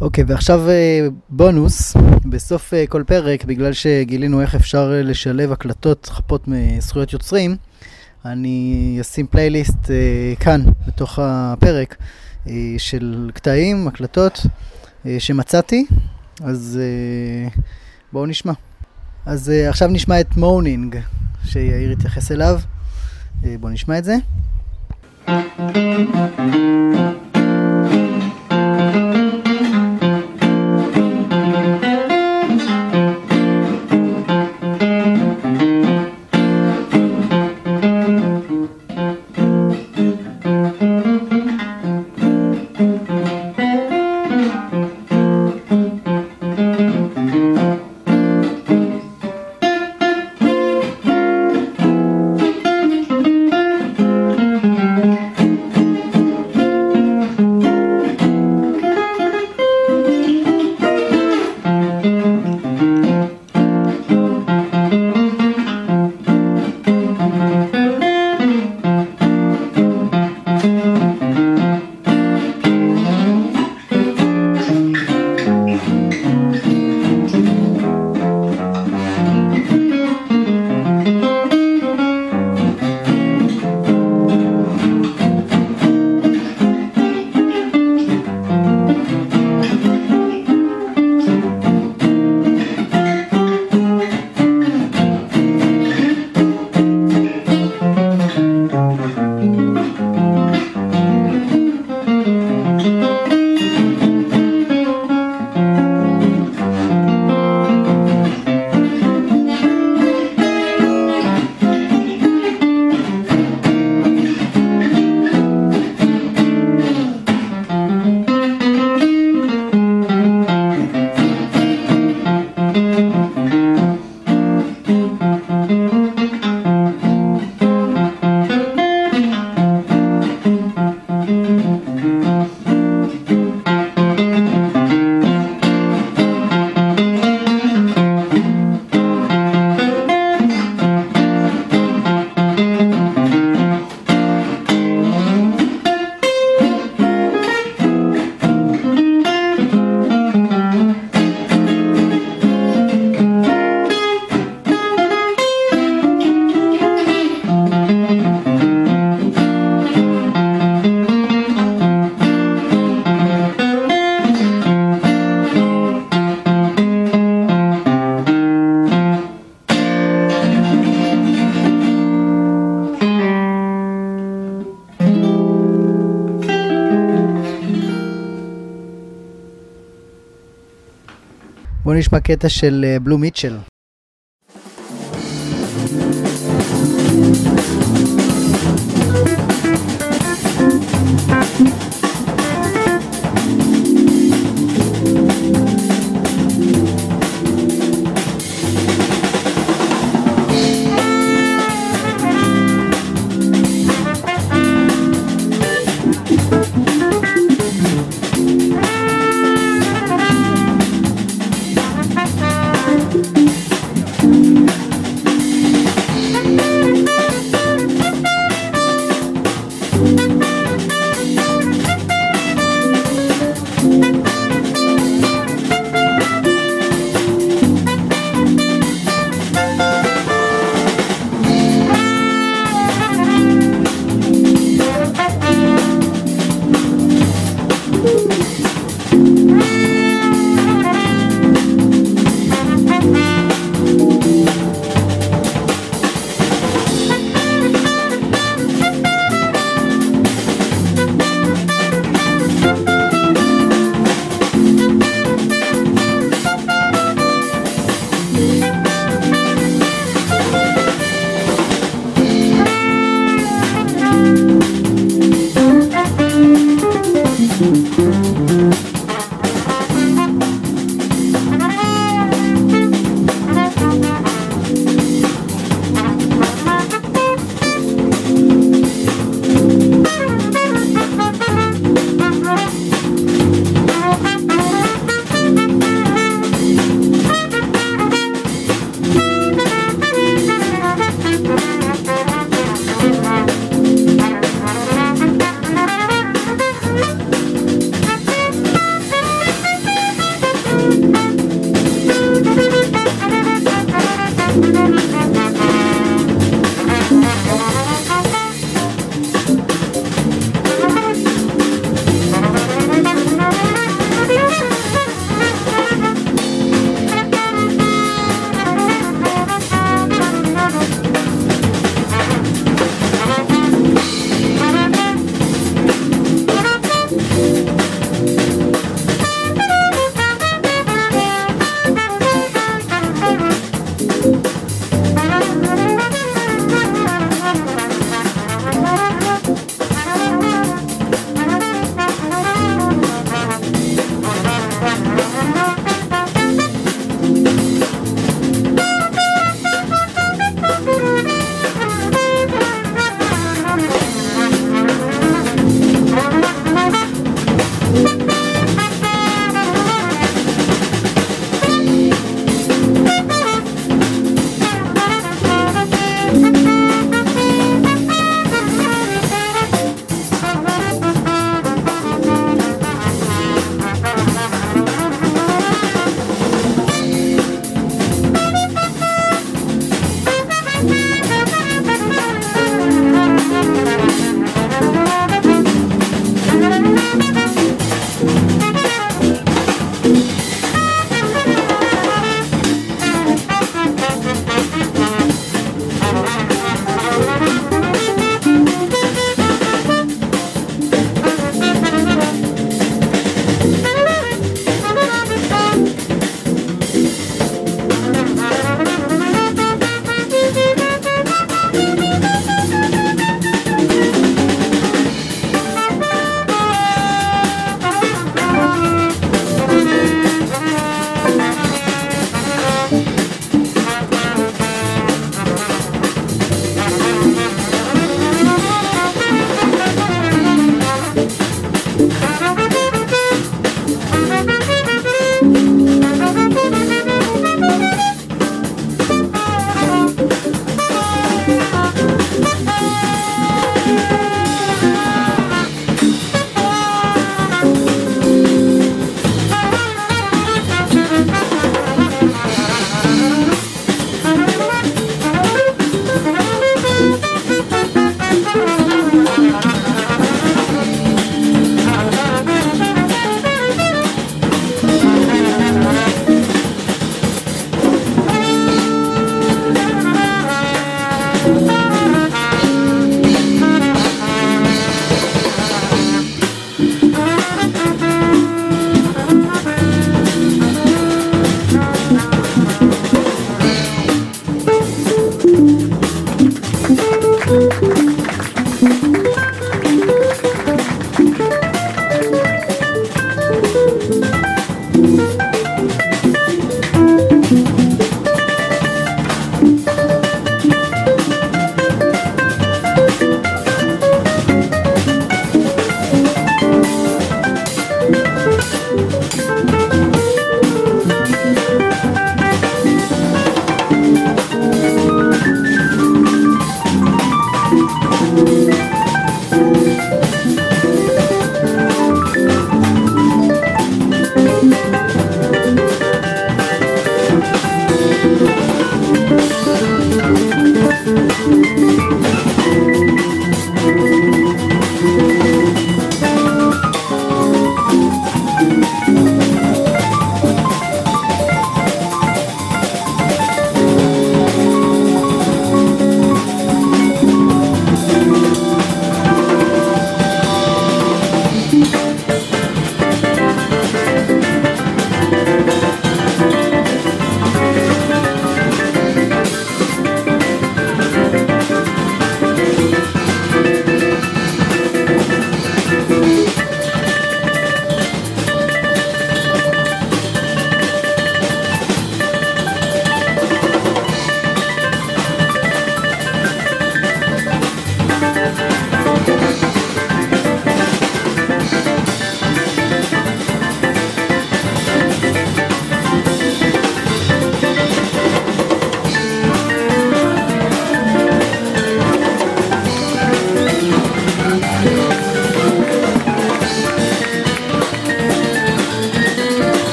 אוקיי, okay, ועכשיו אה, בונוס, בסוף אה, כל פרק, בגלל שגילינו איך אפשר אה, לשלב הקלטות חפות מזכויות יוצרים, אני אשים פלייליסט כאן, בתוך הפרק, של קטעים, הקלטות שמצאתי, אז בואו נשמע. אז עכשיו נשמע את מונינג, שיאיר יתייחס אליו. בואו נשמע את זה. קטע של בלו מיטשל.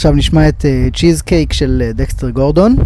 עכשיו נשמע את צ'יז uh, קייק של דקסטר גורדון.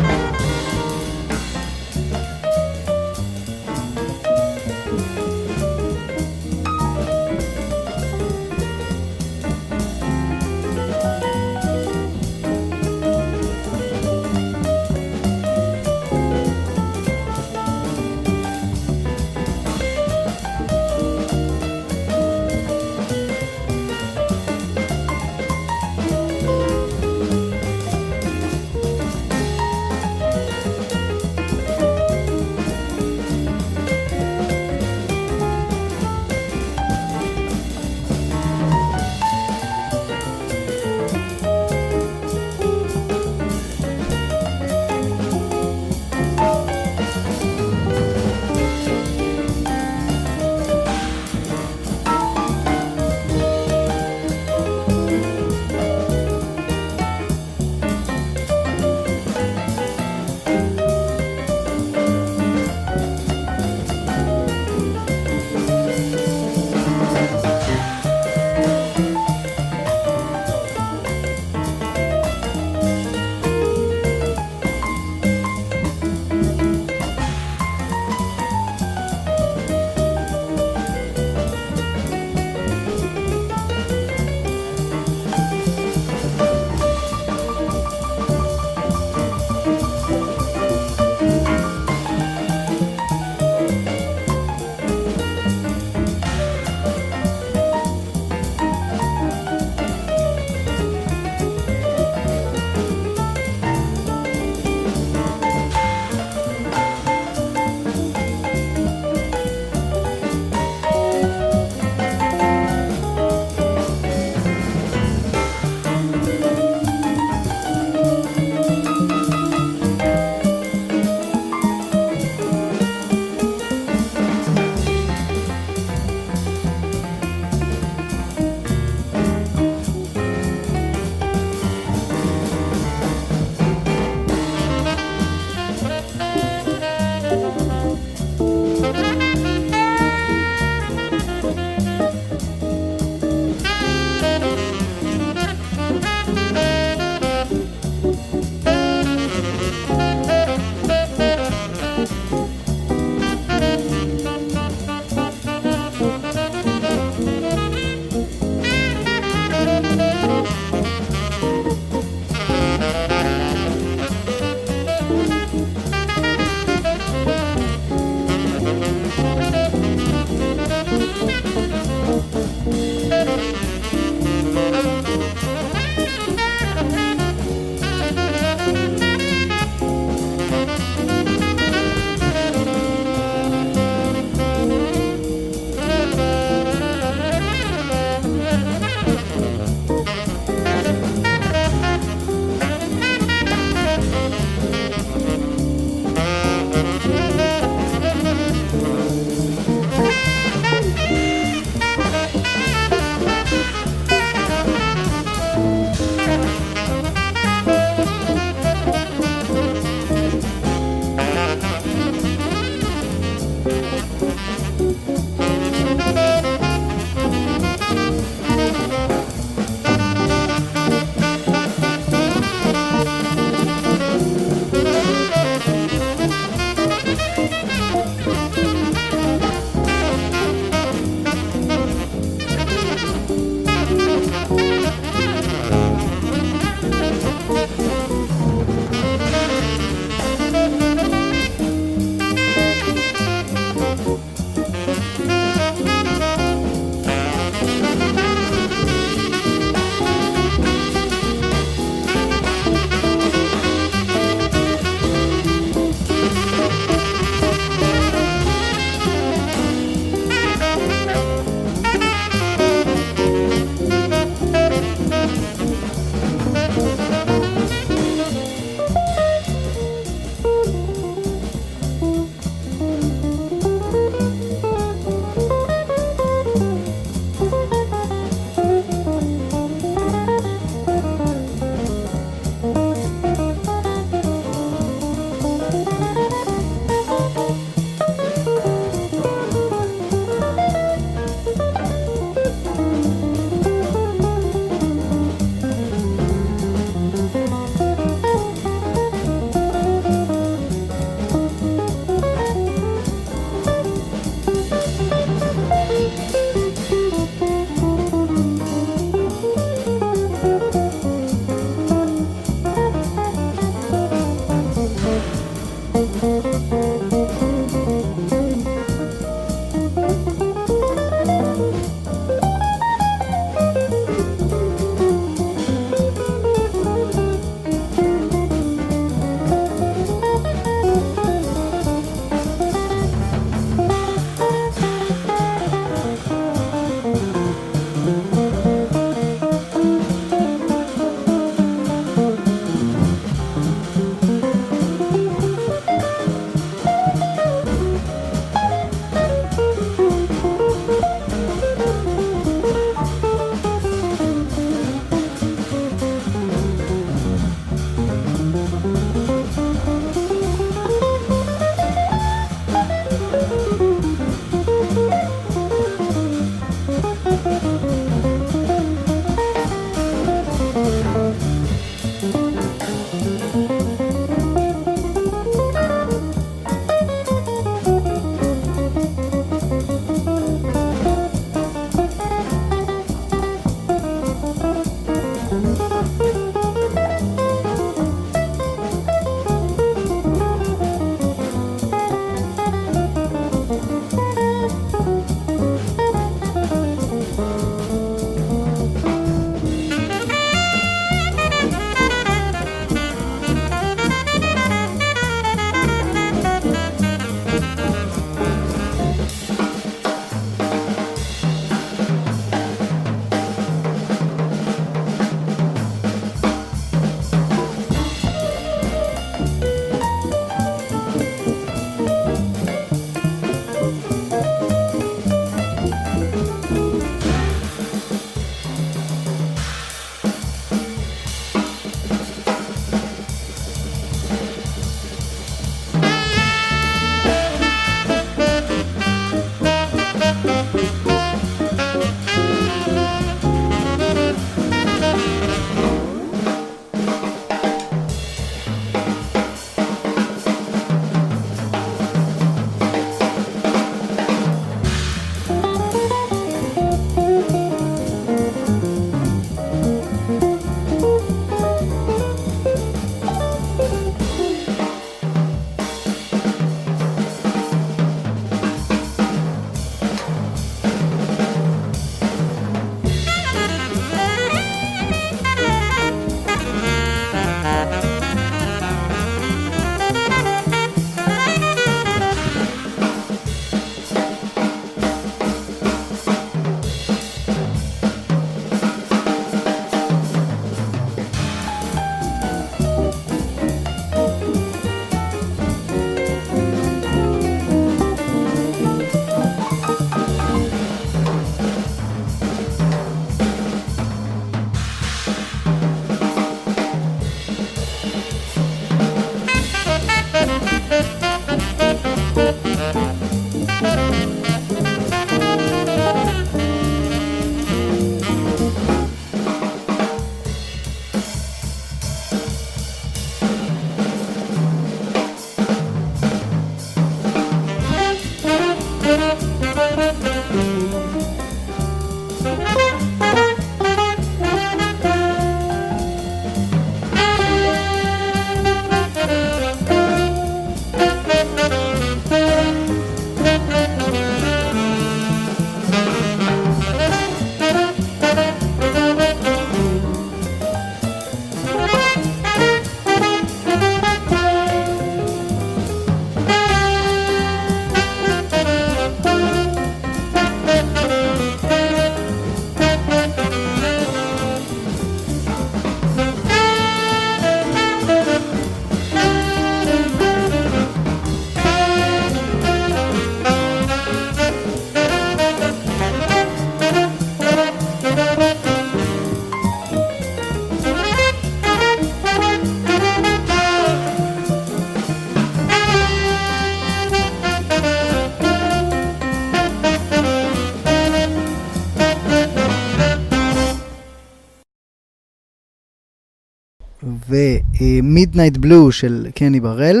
ומידנייט בלו של קני בראל.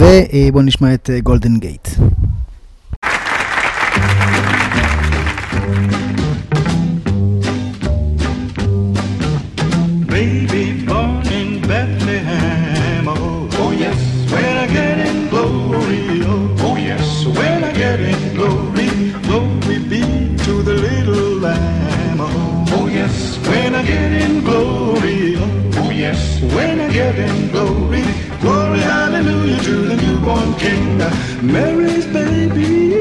ובואו נשמע את גולדן גייט. Mary's baby,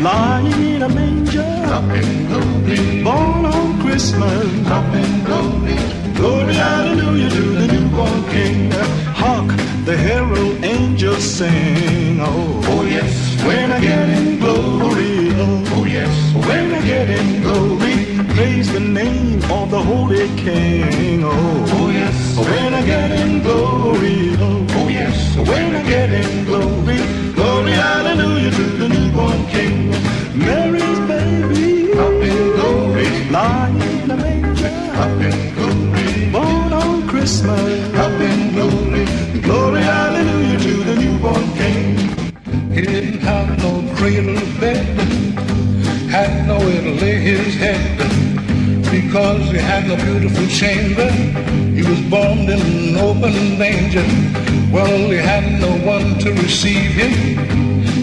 lying in a manger, born on Christmas, glory. Hallelujah to the newborn King. Hark, the herald angels sing. Oh, oh yes, when I get in glory. Oh, oh yes, when I get in glory. Praise the name of the Holy King. Oh, chamber. He was born in an open manger. Well, he had no one to receive him,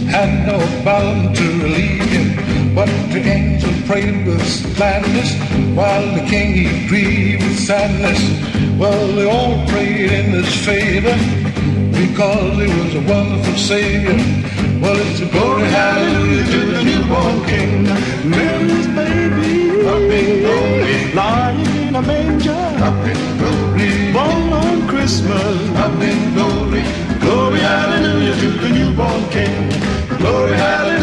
had no balm to relieve him. But the angel prayed with gladness, while the king he grieved with sadness. Well, they all prayed in his favor, because he was a wonderful Savior. Well, it's a glory, hallelujah to the newborn King. Mary's baby, up in glory, lying in a manger, Up in glory, born on Christmas, up in glory, Glory, hallelujah to the newborn King. Glory, hallelujah